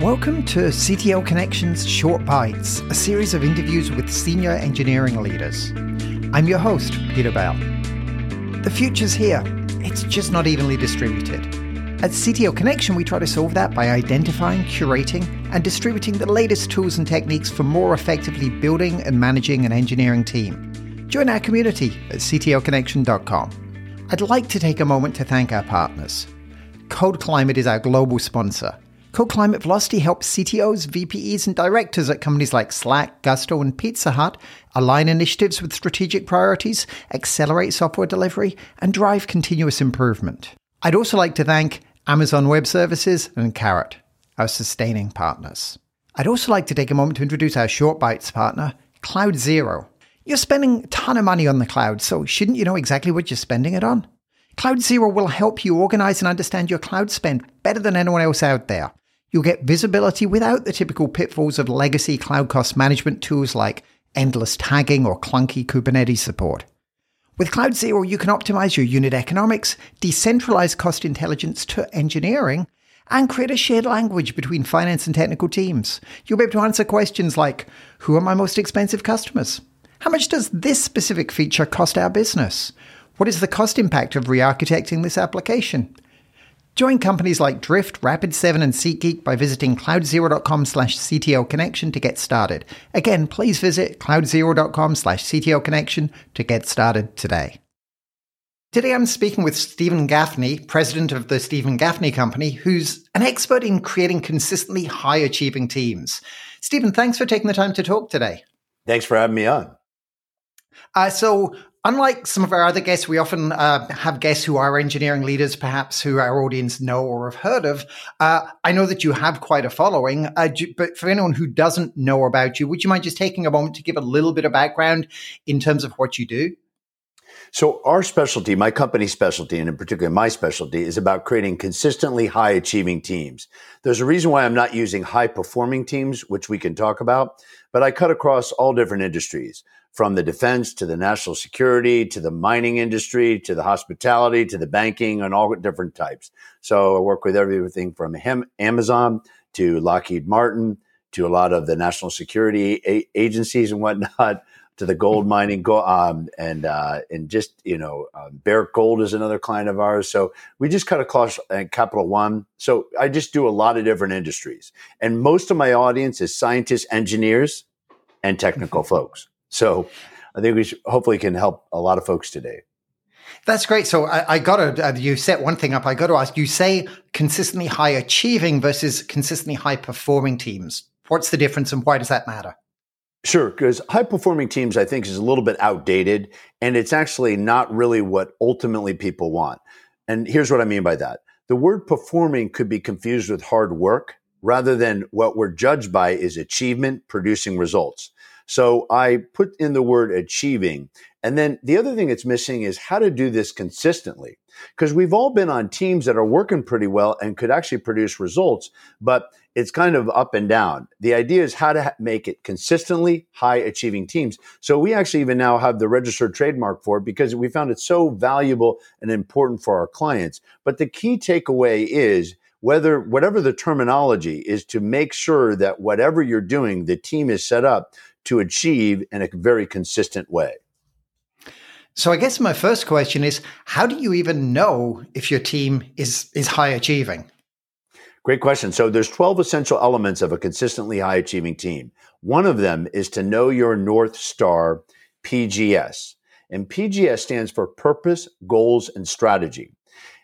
Welcome to CTO Connections Short Bites, a series of interviews with senior engineering leaders. I'm your host, Peter Bell. The future's here, it's just not evenly distributed. At CTO Connection, we try to solve that by identifying, curating, and distributing the latest tools and techniques for more effectively building and managing an engineering team. Join our community at ctoconnection.com. I'd like to take a moment to thank our partners. Code Climate is our global sponsor. Code Climate Velocity helps CTOs, VPEs, and directors at companies like Slack, Gusto, and Pizza Hut align initiatives with strategic priorities, accelerate software delivery, and drive continuous improvement. I'd also like to thank Amazon Web Services and Karat, our sustaining partners. I'd also like to take a moment to introduce our Short Bites partner, Cloud Zero. You're spending a ton of money on the cloud, so shouldn't you know exactly what you're spending it on? Cloud Zero will help you organize and understand your cloud spend better than anyone else out there. You'll get visibility without the typical pitfalls of legacy cloud cost management tools like endless tagging or clunky Kubernetes support. With Cloud Zero, you can optimize your unit economics, decentralize cost intelligence to engineering, and create a shared language between finance and technical teams. You'll be able to answer questions like Who are my most expensive customers? How much does this specific feature cost our business? What is the cost impact of re architecting this application? Join companies like Drift, Rapid7, and SeatGeek by visiting cloudzero.com slash CTO Connection to get started. Again, please visit cloudzero.com slash CTO Connection to get started today. Today I'm speaking with Steven Gaffney, president of the Steven Gaffney Company, who's an expert in creating consistently high achieving teams. Steven, thanks for taking the time to talk today. Thanks for having me on. Uh, so, Unlike some of our other guests, we often uh, have guests who are engineering leaders, perhaps who our audience know or have heard of. Uh, I know that you have quite a following, uh, but for anyone who doesn't know about you, would you mind just taking a moment to give a little bit of background in terms of what you do? So, our specialty, my company's specialty, and in particular my specialty, is about creating consistently high achieving teams. There's a reason why I'm not using high performing teams, which we can talk about, but I cut across all different industries from the defense to the national security to the mining industry to the hospitality to the banking and all different types. So I work with everything from Amazon to Lockheed Martin to a lot of the national security a- agencies and whatnot to the gold mining go, um, and uh, and just you know uh, Barrick Gold is another client of ours. So we just cut across uh, Capital One. So I just do a lot of different industries, and most of my audience is scientists, engineers, and technical folks. So I think we should, hopefully can help a lot of folks today. That's great. So I, I got to, uh, you set one thing up. I got to ask, you say consistently high achieving versus consistently high performing teams. What's the difference and why does that matter? Sure, because high performing teams, I think, is a little bit outdated and it's actually not really what ultimately people want. And here's what I mean by that the word performing could be confused with hard work rather than what we're judged by is achievement producing results. So I put in the word achieving. And then the other thing that's missing is how to do this consistently. Because we've all been on teams that are working pretty well and could actually produce results, but it's kind of up and down. The idea is how to make it consistently high achieving teams. So we actually even now have the registered trademark for it because we found it so valuable and important for our clients. But the key takeaway is whether whatever the terminology is to make sure that whatever you're doing, the team is set up to achieve in a very consistent way. So I guess my first question is how do you even know if your team is is high achieving? Great question. So there's 12 essential elements of a consistently high achieving team. One of them is to know your North Star PGS. And PGS stands for purpose, goals, and strategy.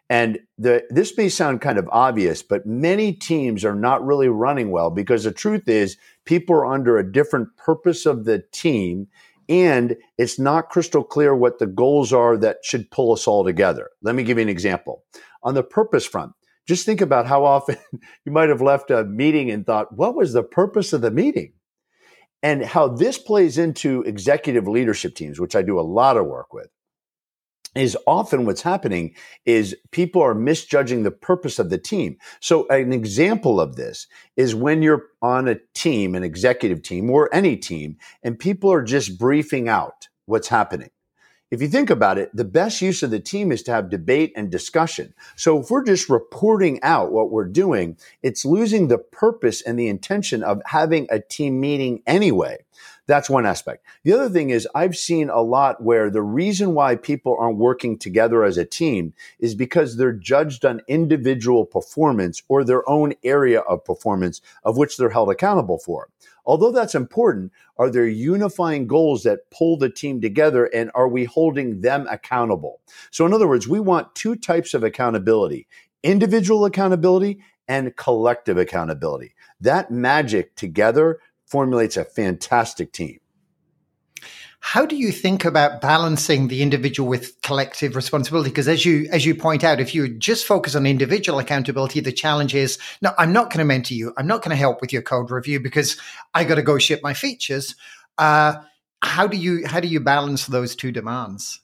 And the, this may sound kind of obvious, but many teams are not really running well because the truth is people are under a different purpose of the team and it's not crystal clear what the goals are that should pull us all together. Let me give you an example. On the purpose front, just think about how often you might have left a meeting and thought, what was the purpose of the meeting? And how this plays into executive leadership teams, which I do a lot of work with is often what's happening is people are misjudging the purpose of the team. So an example of this is when you're on a team, an executive team or any team, and people are just briefing out what's happening. if you think about it, the best use of the team is to have debate and discussion. So if we're just reporting out what we're doing, it's losing the purpose and the intention of having a team meeting anyway. That's one aspect. The other thing is I've seen a lot where the reason why people aren't working together as a team is because they're judged on individual performance or their own area of performance of which they're held accountable for. Although that's important, are there unifying goals that pull the team together and are we holding them accountable? So in other words, we want two types of accountability, individual accountability and collective accountability. That magic together formulates a fantastic team. How do you think about balancing the individual with collective responsibility? Because as you as you point out, if you just focus on individual accountability, the challenge is no, I'm not going to mentor you. I'm not going to help with your code review because I got to go ship my features. Uh, how do you how do you balance those two demands?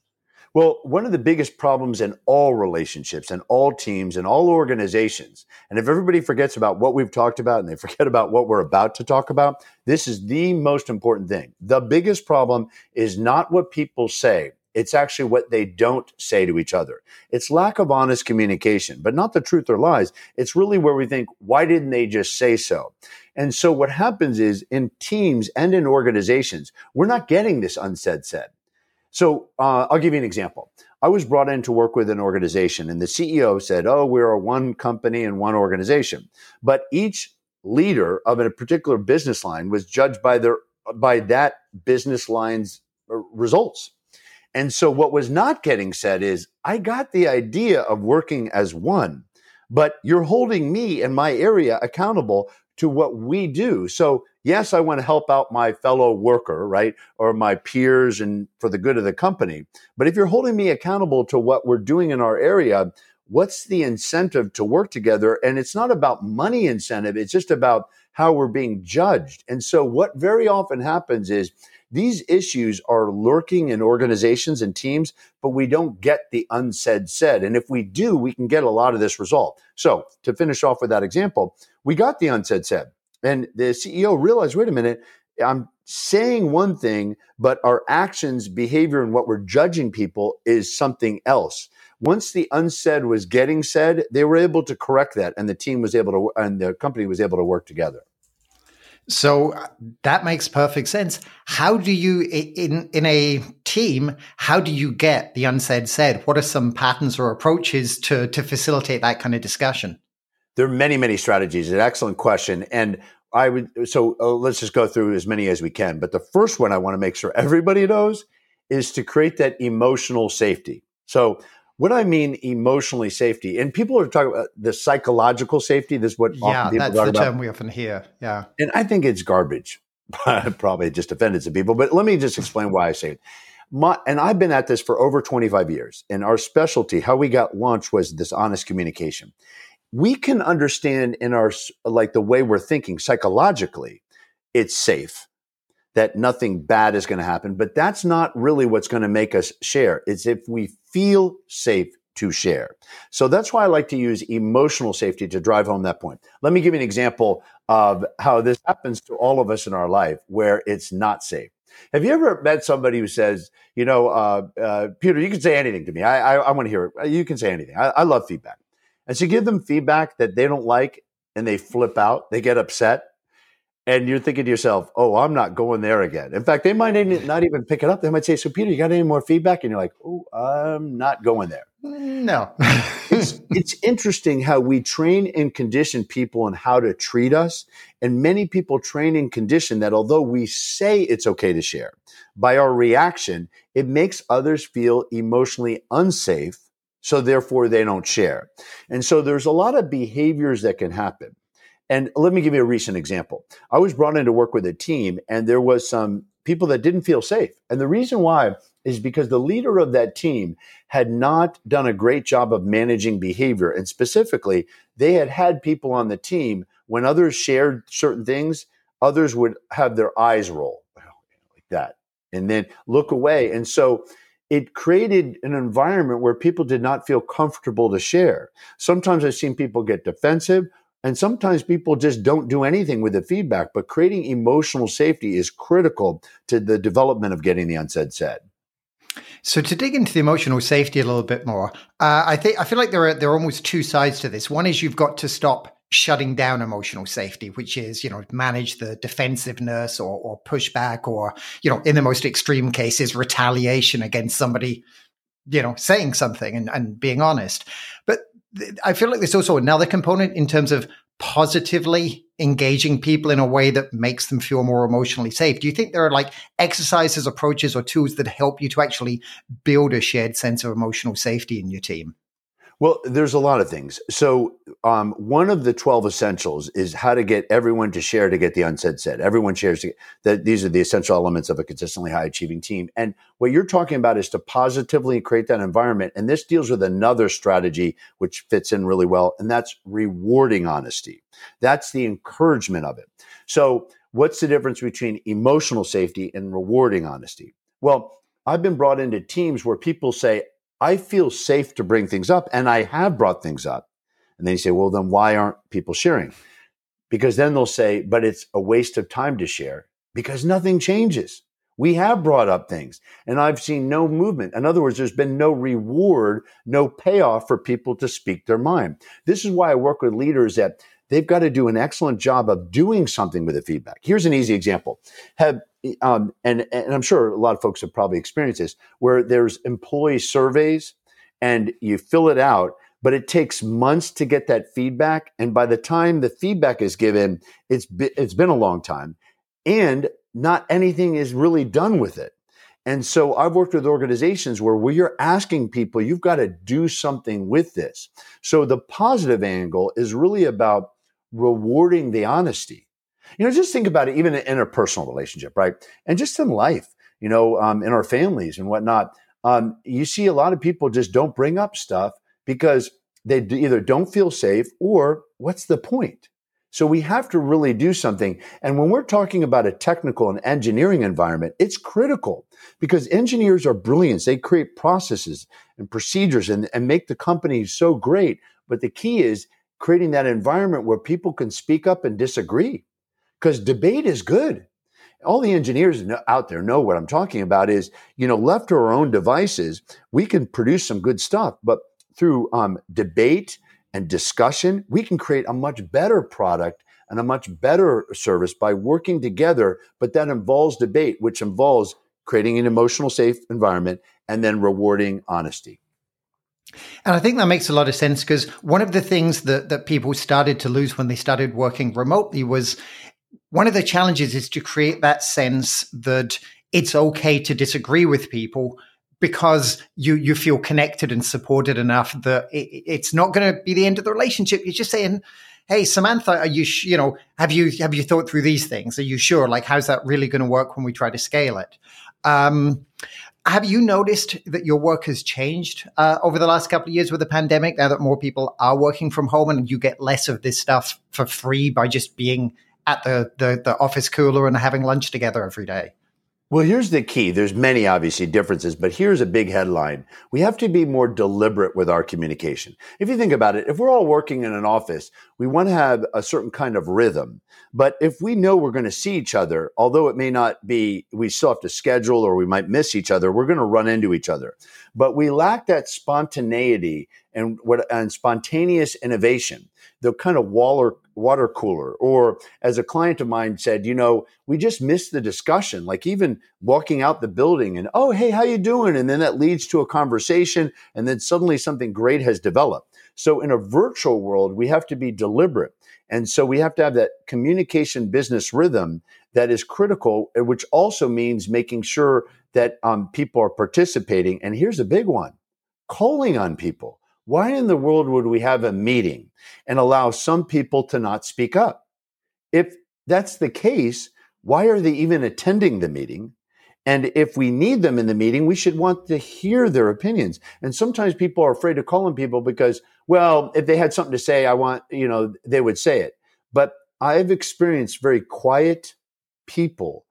Well, one of the biggest problems in all relationships and all teams and all organizations, and if everybody forgets about what we've talked about and they forget about what we're about to talk about, this is the most important thing. The biggest problem is not what people say. It's actually what they don't say to each other. It's lack of honest communication, but not the truth or lies. It's really where we think, why didn't they just say so? And so what happens is in teams and in organizations, we're not getting this unsaid said. So uh, I'll give you an example. I was brought in to work with an organization, and the CEO said, "Oh, we're one company and one organization," but each leader of a particular business line was judged by their by that business line's uh, results. And so what was not getting said is, I got the idea of working as one, but you're holding me and my area accountable to what we do. So yes, I want to help out my fellow worker, right? Or my peers and for the good of the company. But if you're holding me accountable to what we're doing in our area, what's the incentive to work together? And it's not about money incentive. It's just about how we're being judged. And so what very often happens is these issues are lurking in organizations and teams, but we don't get the unsaid said. And if we do, we can get a lot of this result. So to finish off with that example, we got the unsaid said. And the CEO realized, wait a minute, I'm saying one thing, but our actions, behavior, and what we're judging people is something else. Once the unsaid was getting said, they were able to correct that, and the team was able to, and the company was able to work together. So uh, that makes perfect sense. How do you, in in a team, how do you get the unsaid said? What are some patterns or approaches to to facilitate that kind of discussion? There are many, many strategies. An excellent question. And I would, so uh, let's just go through as many as we can. But the first one I want to make sure everybody knows is to create that emotional safety. So, what I mean emotionally safety, and people are talking about the psychological safety. This is what yeah, that's the about. term we often hear. Yeah, and I think it's garbage. Probably just offended some people, but let me just explain why I say it. My, and I've been at this for over 25 years. And our specialty, how we got launched, was this honest communication we can understand in our like the way we're thinking psychologically it's safe that nothing bad is going to happen but that's not really what's going to make us share it's if we feel safe to share so that's why i like to use emotional safety to drive home that point let me give you an example of how this happens to all of us in our life where it's not safe have you ever met somebody who says, you know, uh, uh, Peter, you can say anything to me. I, I, I want to hear it. You can say anything. I, I love feedback. And so you give them feedback that they don't like and they flip out, they get upset. And you're thinking to yourself, oh, I'm not going there again. In fact, they might not even pick it up. They might say, so Peter, you got any more feedback? And you're like, oh, I'm not going there. Mm, no. it's, it's interesting how we train and condition people on how to treat us. And many people train and condition that although we say it's okay to share, by our reaction, it makes others feel emotionally unsafe so therefore they don't share. And so there's a lot of behaviors that can happen. And let me give you a recent example. I was brought in to work with a team and there was some people that didn't feel safe. And the reason why is because the leader of that team had not done a great job of managing behavior. And specifically, they had had people on the team when others shared certain things, others would have their eyes roll like that and then look away. And so it created an environment where people did not feel comfortable to share. Sometimes I've seen people get defensive, and sometimes people just don't do anything with the feedback. But creating emotional safety is critical to the development of getting the unsaid said. So to dig into the emotional safety a little bit more, uh, I think I feel like there are there are almost two sides to this. One is you've got to stop shutting down emotional safety, which is, you know, manage the defensiveness or, or pushback or, you know, in the most extreme cases, retaliation against somebody, you know, saying something and, and being honest. But th- I feel like there's also another component in terms of positively engaging people in a way that makes them feel more emotionally safe. Do you think there are like exercises, approaches, or tools that help you to actually build a shared sense of emotional safety in your team? Well, there's a lot of things. So, um, one of the 12 essentials is how to get everyone to share to get the unsaid said. Everyone shares that these are the essential elements of a consistently high achieving team. And what you're talking about is to positively create that environment. And this deals with another strategy which fits in really well, and that's rewarding honesty. That's the encouragement of it. So, what's the difference between emotional safety and rewarding honesty? Well, I've been brought into teams where people say, I feel safe to bring things up, and I have brought things up. And then you say, well, then why aren't people sharing? Because then they'll say, but it's a waste of time to share because nothing changes. We have brought up things and I've seen no movement. In other words, there's been no reward, no payoff for people to speak their mind. This is why I work with leaders that they've got to do an excellent job of doing something with the feedback. Here's an easy example. Have um, and, and I'm sure a lot of folks have probably experienced this, where there's employee surveys and you fill it out, but it takes months to get that feedback. And by the time the feedback is given, it's be, it's been a long time, and not anything is really done with it. And so I've worked with organizations where we're asking people, you've got to do something with this. So the positive angle is really about rewarding the honesty. You know, just think about it, even in a personal relationship, right? And just in life, you know, um, in our families and whatnot. Um, you see a lot of people just don't bring up stuff because they either don't feel safe or what's the point? So we have to really do something. And when we're talking about a technical and engineering environment, it's critical because engineers are brilliant. They create processes and procedures and, and make the company so great. But the key is creating that environment where people can speak up and disagree because debate is good. All the engineers out there know what I'm talking about is, you know, left to our own devices, we can produce some good stuff, but through um, debate and discussion, we can create a much better product and a much better service by working together. But that involves debate, which involves creating an emotional safe environment and then rewarding honesty. And I think that makes a lot of sense because one of the things that, that people started to lose when they started working remotely was one of the challenges is to create that sense that it's okay to disagree with people because you you feel connected and supported enough that it, it's not going to be the end of the relationship. You're just saying, "Hey, Samantha, are you sh- you know have you have you thought through these things? Are you sure? Like, how's that really going to work when we try to scale it?" Um, have you noticed that your work has changed uh, over the last couple of years with the pandemic? Now that more people are working from home and you get less of this stuff for free by just being at the, the, the office cooler and having lunch together every day. Well, here's the key. There's many obviously differences, but here's a big headline. We have to be more deliberate with our communication. If you think about it, if we're all working in an office, we want to have a certain kind of rhythm. But if we know we're going to see each other, although it may not be, we still have to schedule or we might miss each other, we're going to run into each other. But we lack that spontaneity and what and spontaneous innovation, the kind of water water cooler. Or as a client of mine said, you know, we just missed the discussion. Like even walking out the building and oh hey, how you doing? And then that leads to a conversation, and then suddenly something great has developed. So in a virtual world, we have to be deliberate. And so we have to have that communication business rhythm that is critical, which also means making sure that um, people are participating. And here's a big one calling on people. Why in the world would we have a meeting and allow some people to not speak up? If that's the case, why are they even attending the meeting? And if we need them in the meeting, we should want to hear their opinions. And sometimes people are afraid to call on people because, well, if they had something to say, I want, you know, they would say it. But I've experienced very quiet people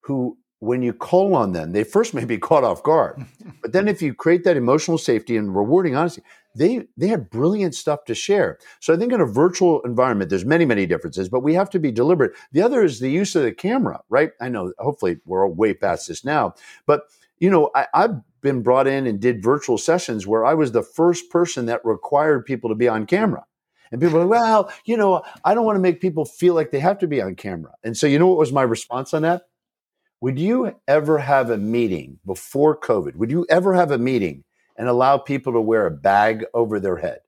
who when you call on them, they first may be caught off guard. but then if you create that emotional safety and rewarding honesty, they they have brilliant stuff to share. So I think in a virtual environment, there's many, many differences, but we have to be deliberate. The other is the use of the camera, right? I know hopefully we're way past this now, but you know, I, I've been brought in and did virtual sessions where I was the first person that required people to be on camera. And people are like, well, you know, I don't want to make people feel like they have to be on camera. And so, you know what was my response on that? Would you ever have a meeting before COVID? Would you ever have a meeting and allow people to wear a bag over their head?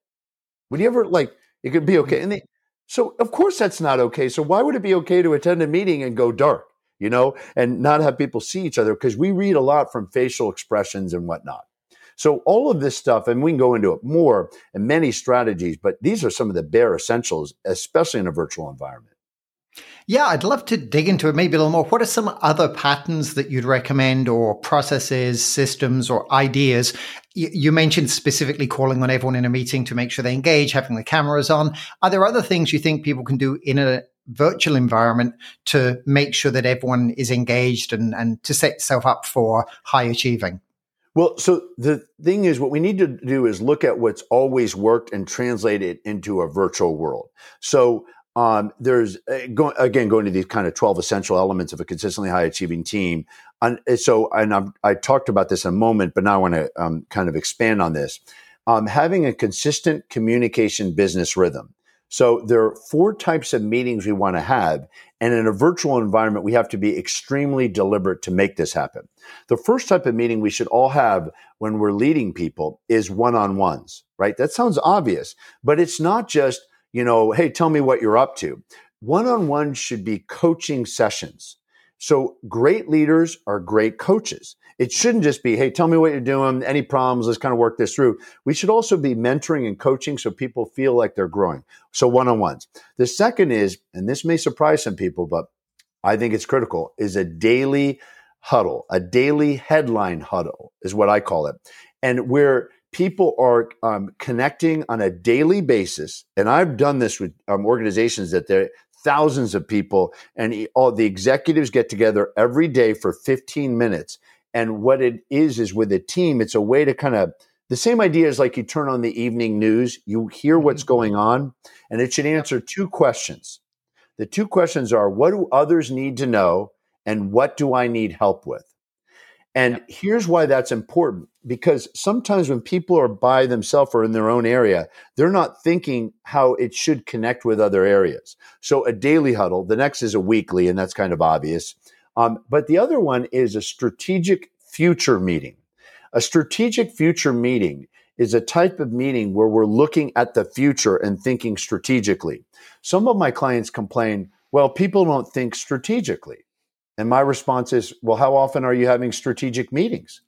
Would you ever like it could be mm-hmm. okay? And they, so of course that's not okay. So why would it be okay to attend a meeting and go dark, you know, and not have people see each other? Because we read a lot from facial expressions and whatnot. So all of this stuff, and we can go into it more and many strategies, but these are some of the bare essentials, especially in a virtual environment. Yeah, I'd love to dig into it maybe a little more. What are some other patterns that you'd recommend, or processes, systems, or ideas? You mentioned specifically calling on everyone in a meeting to make sure they engage, having the cameras on. Are there other things you think people can do in a virtual environment to make sure that everyone is engaged and, and to set yourself up for high achieving? Well, so the thing is, what we need to do is look at what's always worked and translate it into a virtual world. So um, there's uh, again going to these kind of 12 essential elements of a consistently high achieving team. And uh, so, and I've, i talked about this in a moment, but now I want to um, kind of expand on this. Um, having a consistent communication business rhythm. So there are four types of meetings we want to have. And in a virtual environment, we have to be extremely deliberate to make this happen. The first type of meeting we should all have when we're leading people is one on ones, right? That sounds obvious, but it's not just, you know, hey, tell me what you're up to. One on one should be coaching sessions. So great leaders are great coaches. It shouldn't just be, hey, tell me what you're doing, any problems, let's kind of work this through. We should also be mentoring and coaching so people feel like they're growing. So one on ones. The second is, and this may surprise some people, but I think it's critical, is a daily huddle, a daily headline huddle is what I call it. And where people are um, connecting on a daily basis. And I've done this with um, organizations that they're thousands of people and all the executives get together every day for 15 minutes. And what it is, is with a team, it's a way to kind of, the same idea is like you turn on the evening news, you hear what's mm-hmm. going on, and it should answer two questions. The two questions are what do others need to know? And what do I need help with? And here's why that's important because sometimes when people are by themselves or in their own area, they're not thinking how it should connect with other areas. So a daily huddle, the next is a weekly, and that's kind of obvious. Um, but the other one is a strategic future meeting. A strategic future meeting is a type of meeting where we're looking at the future and thinking strategically. Some of my clients complain, well, people don't think strategically. And my response is, well, how often are you having strategic meetings?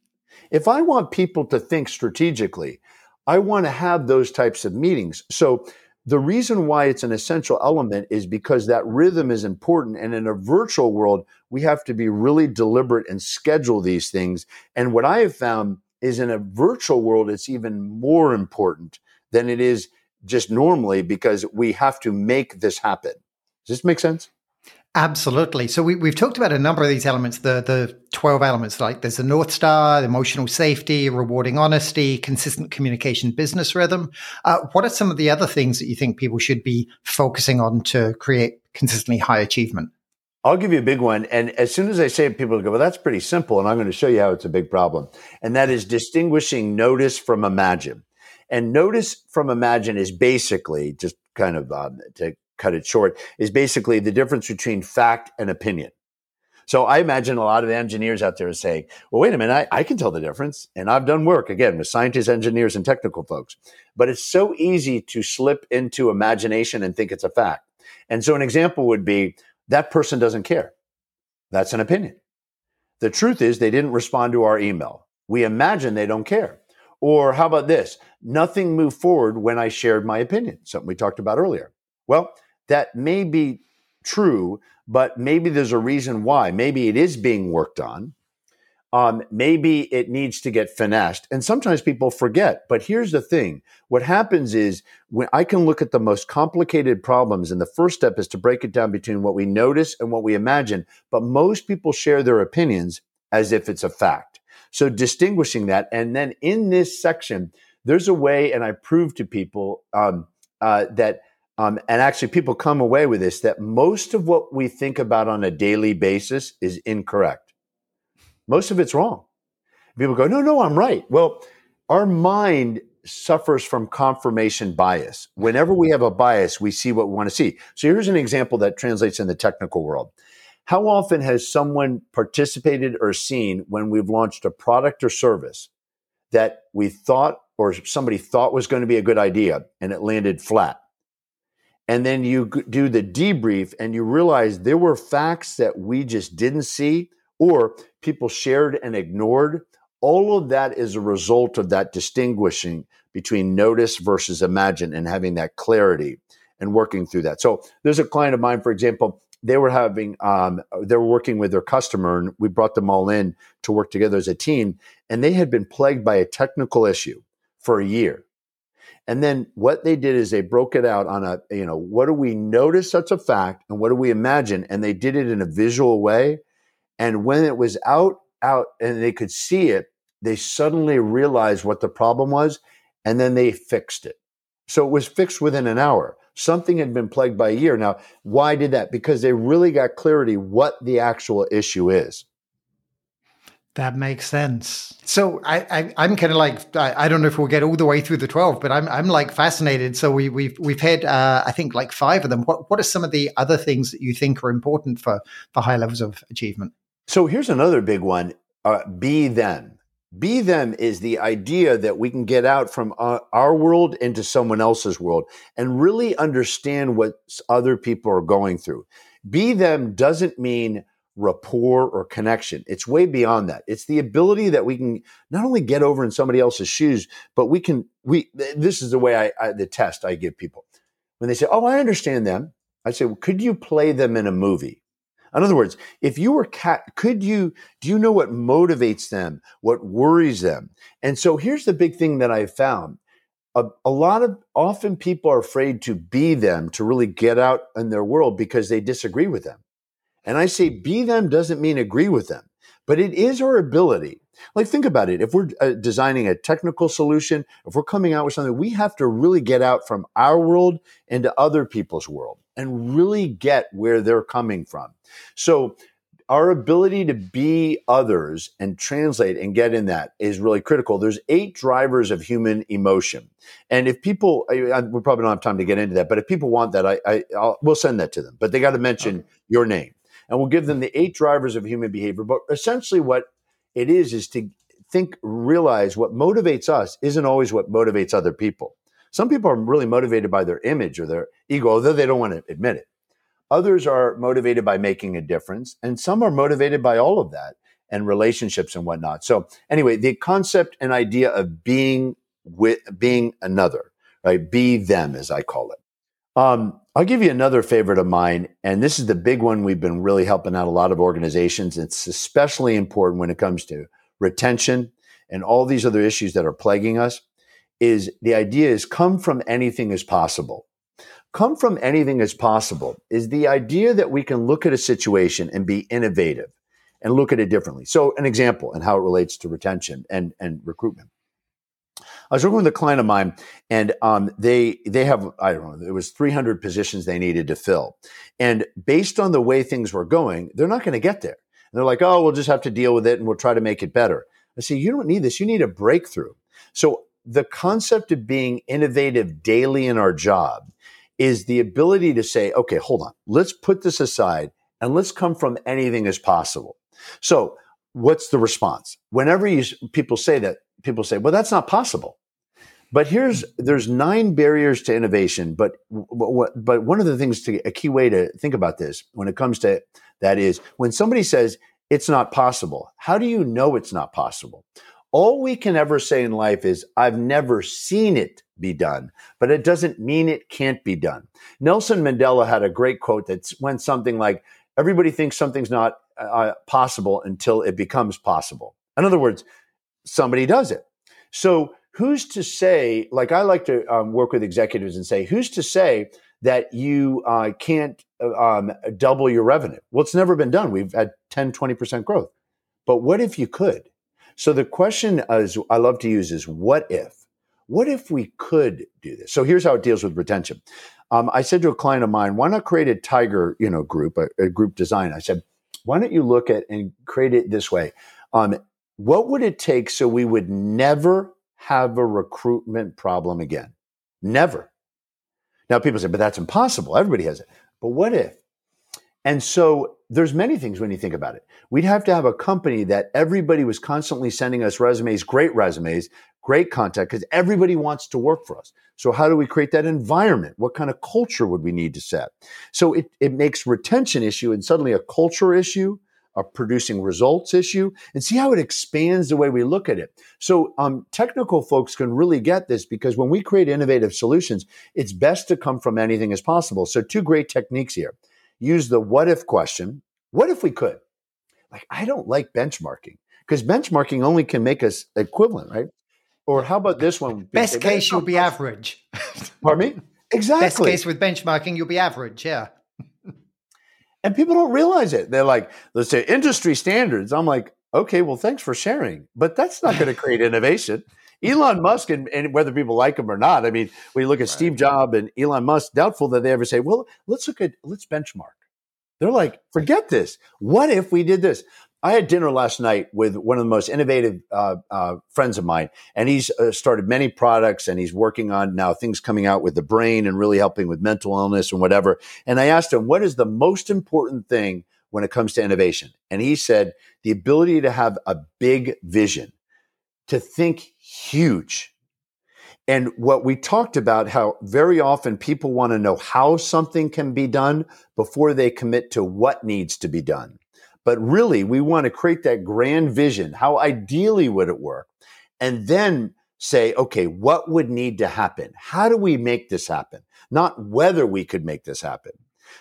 If I want people to think strategically, I want to have those types of meetings. So the reason why it's an essential element is because that rhythm is important. And in a virtual world, we have to be really deliberate and schedule these things. And what I have found is in a virtual world, it's even more important than it is just normally because we have to make this happen. Does this make sense? Absolutely. So we, we've talked about a number of these elements, the the 12 elements, like there's the North Star, emotional safety, rewarding honesty, consistent communication, business rhythm. Uh, what are some of the other things that you think people should be focusing on to create consistently high achievement? I'll give you a big one. And as soon as I say it, people go, well, that's pretty simple. And I'm going to show you how it's a big problem. And that is distinguishing notice from imagine. And notice from imagine is basically just kind of um, to cut it short, is basically the difference between fact and opinion. So I imagine a lot of engineers out there are saying, well, wait a minute, I, I, can tell the difference. And I've done work again with scientists, engineers, and technical folks. But it's so easy to slip into imagination and think it's a fact. And so an example would be that person doesn't care. That's an opinion. The truth is they didn't respond to our email. We imagine they don't care. Or how about this? Nothing moved forward when I shared my opinion, something we talked about earlier. Well, that may be true, but maybe there's a reason why. Maybe it is being worked on. Um, maybe it needs to get finessed. And sometimes people forget. But here's the thing what happens is when I can look at the most complicated problems, and the first step is to break it down between what we notice and what we imagine. But most people share their opinions as if it's a fact. So distinguishing that. And then in this section, there's a way, and I prove to people um, uh, that um, and actually, people come away with this that most of what we think about on a daily basis is incorrect. Most of it's wrong. People go, no, no, I'm right. Well, our mind suffers from confirmation bias. Whenever we have a bias, we see what we want to see. So here's an example that translates in the technical world. How often has someone participated or seen when we've launched a product or service that we thought or somebody thought was going to be a good idea and it landed flat? And then you do the debrief and you realize there were facts that we just didn't see or people shared and ignored all of that is a result of that distinguishing between notice versus imagine and having that clarity and working through that. So there's a client of mine, for example, they were having, um, they were working with their customer and we brought them all in to work together as a team. And they had been plagued by a technical issue for a year. And then what they did is they broke it out on a, you know, what do we notice that's a fact and what do we imagine? And they did it in a visual way. And when it was out, out and they could see it, they suddenly realized what the problem was and then they fixed it. So it was fixed within an hour. Something had been plagued by a year. Now, why did that? Because they really got clarity what the actual issue is. That makes sense. So I, I am kind of like I, I, don't know if we'll get all the way through the twelve, but I'm I'm like fascinated. So we we've we've had uh, I think like five of them. What what are some of the other things that you think are important for for high levels of achievement? So here's another big one: uh, be them. Be them is the idea that we can get out from our, our world into someone else's world and really understand what other people are going through. Be them doesn't mean rapport or connection. It's way beyond that. It's the ability that we can not only get over in somebody else's shoes, but we can, we, this is the way I, I the test I give people. When they say, Oh, I understand them. I say, well, could you play them in a movie? In other words, if you were cat, could you, do you know what motivates them? What worries them? And so here's the big thing that I found. A, a, lot of often people are afraid to be them to really get out in their world because they disagree with them. And I say be them doesn't mean agree with them, but it is our ability. Like think about it. If we're uh, designing a technical solution, if we're coming out with something, we have to really get out from our world into other people's world and really get where they're coming from. So our ability to be others and translate and get in that is really critical. There's eight drivers of human emotion. And if people, I, we probably don't have time to get into that, but if people want that, I, I I'll, we'll send that to them, but they got to mention okay. your name and we'll give them the eight drivers of human behavior. But essentially what it is, is to think, realize what motivates us isn't always what motivates other people. Some people are really motivated by their image or their ego, although they don't want to admit it. Others are motivated by making a difference, and some are motivated by all of that and relationships and whatnot. So, anyway, the concept and idea of being with being another, right? Be them, as I call it. Um, I'll give you another favorite of mine, and this is the big one we've been really helping out a lot of organizations. It's especially important when it comes to retention and all these other issues that are plaguing us. Is the idea is come from anything as possible come from anything as possible is the idea that we can look at a situation and be innovative and look at it differently. So, an example and how it relates to retention and, and recruitment. I was working with a client of mine, and um, they they have I don't know there was 300 positions they needed to fill, and based on the way things were going, they're not going to get there. And they're like, oh, we'll just have to deal with it, and we'll try to make it better. I say, you don't need this. You need a breakthrough. So the concept of being innovative daily in our job is the ability to say, okay, hold on, let's put this aside and let's come from anything as possible. So, what's the response? Whenever you, people say that, people say, well, that's not possible. But here's there's nine barriers to innovation. But but but one of the things to a key way to think about this when it comes to that is when somebody says it's not possible. How do you know it's not possible? All we can ever say in life is, I've never seen it be done, but it doesn't mean it can't be done. Nelson Mandela had a great quote that went something like, everybody thinks something's not uh, possible until it becomes possible. In other words, somebody does it. So who's to say, like I like to um, work with executives and say, who's to say that you uh, can't uh, um, double your revenue? Well, it's never been done. We've had 10, 20% growth. But what if you could? So the question is, I love to use is what if? What if we could do this? So here's how it deals with retention. Um, I said to a client of mine, why not create a tiger, you know, group, a, a, group design? I said, why don't you look at and create it this way? Um, what would it take so we would never have a recruitment problem again? Never. Now people say, but that's impossible. Everybody has it. But what if? And so there's many things when you think about it. We'd have to have a company that everybody was constantly sending us resumes, great resumes, great content, because everybody wants to work for us. So how do we create that environment? What kind of culture would we need to set? So it, it makes retention issue and suddenly a culture issue, a producing results issue, and see how it expands the way we look at it. So um, technical folks can really get this because when we create innovative solutions, it's best to come from anything as possible. So two great techniques here use the what if question. What if we could? Like, I don't like benchmarking because benchmarking only can make us equivalent, right? Or how about this one? Best case, you'll be average. Pardon me? Exactly. Best case with benchmarking, you'll be average. Yeah. And people don't realize it. They're like, let's say industry standards. I'm like, okay, well, thanks for sharing, but that's not going to create innovation. Elon Musk, and, and, whether people like him or not, I mean, we look at right. Steve Jobs and Elon Musk, doubtful that they ever say, well, let's look at, let's benchmark. They're like, forget this. What if we did this? I had dinner last night with one of the most innovative uh, uh, friends of mine, and he's uh, started many products, and he's working on now things coming out with the brain and really helping with mental illness and whatever. And I asked him, what is the most important thing when it comes to innovation? And he said, the ability to have a big vision, to think huge. And what we talked about, how very often people want to know how something can be done before they commit to what needs to be done. But really, we want to create that grand vision. How ideally would it work? And then say, okay, what would need to happen? How do we make this happen? Not whether we could make this happen.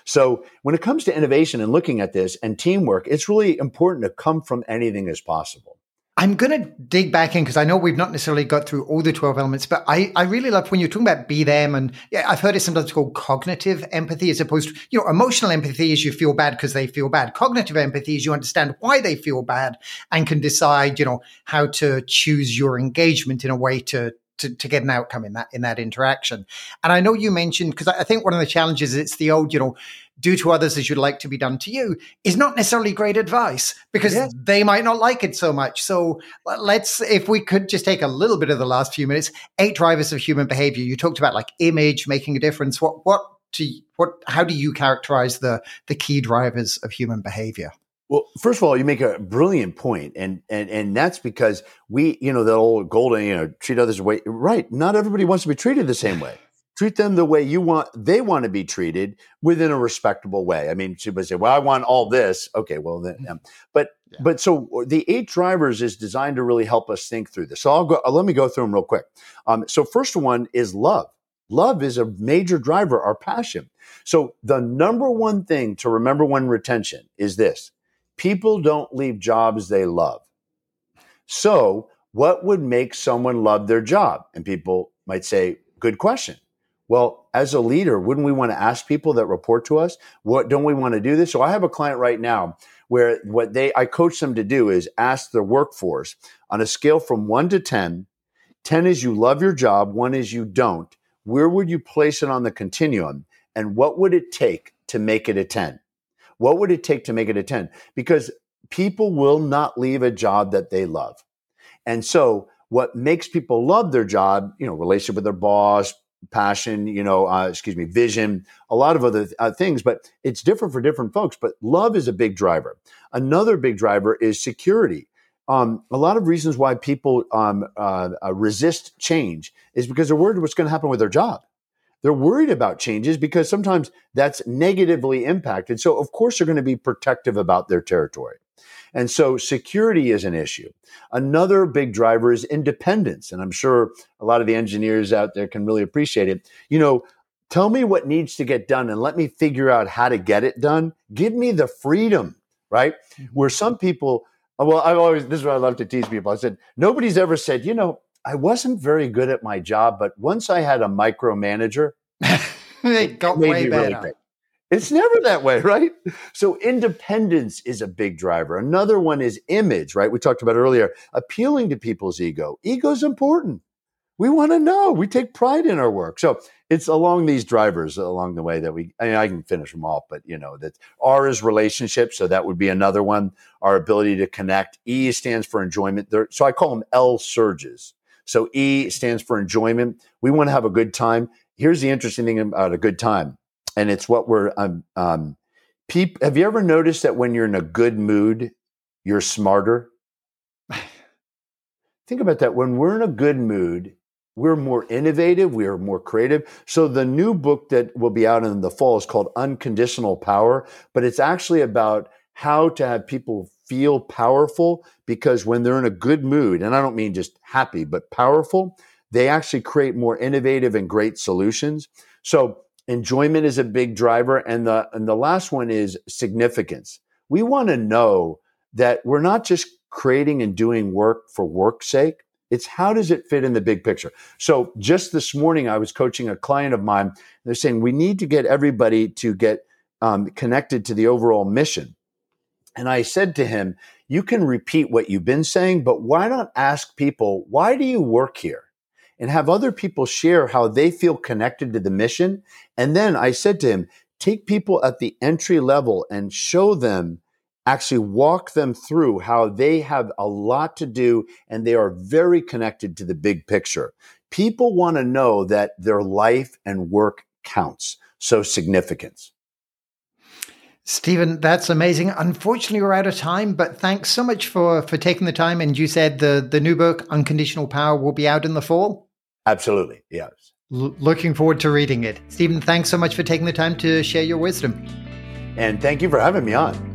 So when it comes to innovation and looking at this and teamwork, it's really important to come from anything as possible. I'm going to dig back in because I know we've not necessarily got through all the 12 elements, but I, I really love when you're talking about be them. And yeah, I've heard it sometimes called cognitive empathy as opposed to, you know, emotional empathy is you feel bad because they feel bad. Cognitive empathy is you understand why they feel bad and can decide, you know, how to choose your engagement in a way to, to, to get an outcome in that in that interaction. And I know you mentioned because I think one of the challenges is it's the old, you know, do to others as you'd like to be done to you is not necessarily great advice because yeah. they might not like it so much. So let's, if we could just take a little bit of the last few minutes, eight drivers of human behavior. You talked about like image making a difference. What, what, to, what, how do you characterize the, the key drivers of human behavior? Well, first of all, you make a brilliant point, and and and that's because we, you know, the old golden, you know, treat others the way right. Not everybody wants to be treated the same way treat them the way you want they want to be treated within a respectable way. I mean somebody say well i want all this. Okay well then um, but yeah. but so the eight drivers is designed to really help us think through this. So i'll go uh, let me go through them real quick. Um, so first one is love. Love is a major driver our passion. So the number one thing to remember when retention is this people don't leave jobs they love. So what would make someone love their job? And people might say good question well, as a leader, wouldn't we want to ask people that report to us, what don't we want to do this? So I have a client right now where what they I coach them to do is ask their workforce on a scale from 1 to 10, 10 is you love your job, 1 is you don't. Where would you place it on the continuum and what would it take to make it a 10? What would it take to make it a 10? Because people will not leave a job that they love. And so what makes people love their job, you know, relationship with their boss, passion, you know, uh, excuse me, vision, a lot of other uh, things, but it's different for different folks. But love is a big driver. Another big driver is security. Um, a lot of reasons why people um, uh, uh resist change is because they're worried what's going to happen with their job. They're worried about changes because sometimes that's negatively impacted. So, of course, they're going to be protective about their territory. And so security is an issue. Another big driver is independence. And I'm sure a lot of the engineers out there can really appreciate it. You know, tell me what needs to get done and let me figure out how to get it done. Give me the freedom, right? Mm-hmm. Where some people, well, I've always, this is what I love to tease people. I said, nobody's ever said, you know, I wasn't very good at my job, but once I had a micromanager, it got way better. Really it's never that way, right? So independence is a big driver. Another one is image, right? We talked about earlier, appealing to people's ego. Ego is important. We want to know. We take pride in our work. So it's along these drivers along the way that we, I, mean, I can finish them all, but you know, that R is relationship. So that would be another one. Our ability to connect. E stands for enjoyment. So I call them L surges. So E stands for enjoyment. We want to have a good time. Here's the interesting thing about a good time. And it's what we're, um, um, peop, have you ever noticed that when you're in a good mood, you're smarter? Think about that. When we're in a good mood, we're more innovative, we are more creative. So the new book that will be out in the fall is called Unconditional Power, but it's actually about how to have people feel powerful because when they're in a good mood, and I don't mean just happy, but powerful, they actually create more innovative and great solutions. So enjoyment is a big driver and the and the last one is significance. We want to know that we're not just creating and doing work for work's sake, it's how does it fit in the big picture? So just this morning, I was coaching a client of mine. They're saying we need to get everybody to get um, connected to the overall mission. And I said to him, you can repeat what you've been saying, but why not ask people, why do you work here? And have other people share how they feel connected to the mission. And then I said to him, take people at the entry level and show them actually walk them through how they have a lot to do and they are very connected to the big picture. People want to know that their life and work counts. So significance. Steven, that's amazing. Unfortunately, we're out of time, but thanks so much for for taking the time. And you said the the new book, Unconditional Power, will be out in the fall. Absolutely, yes. L- looking forward to reading it. Steven, thanks so much for taking the time to share your wisdom. And thank you for having me on.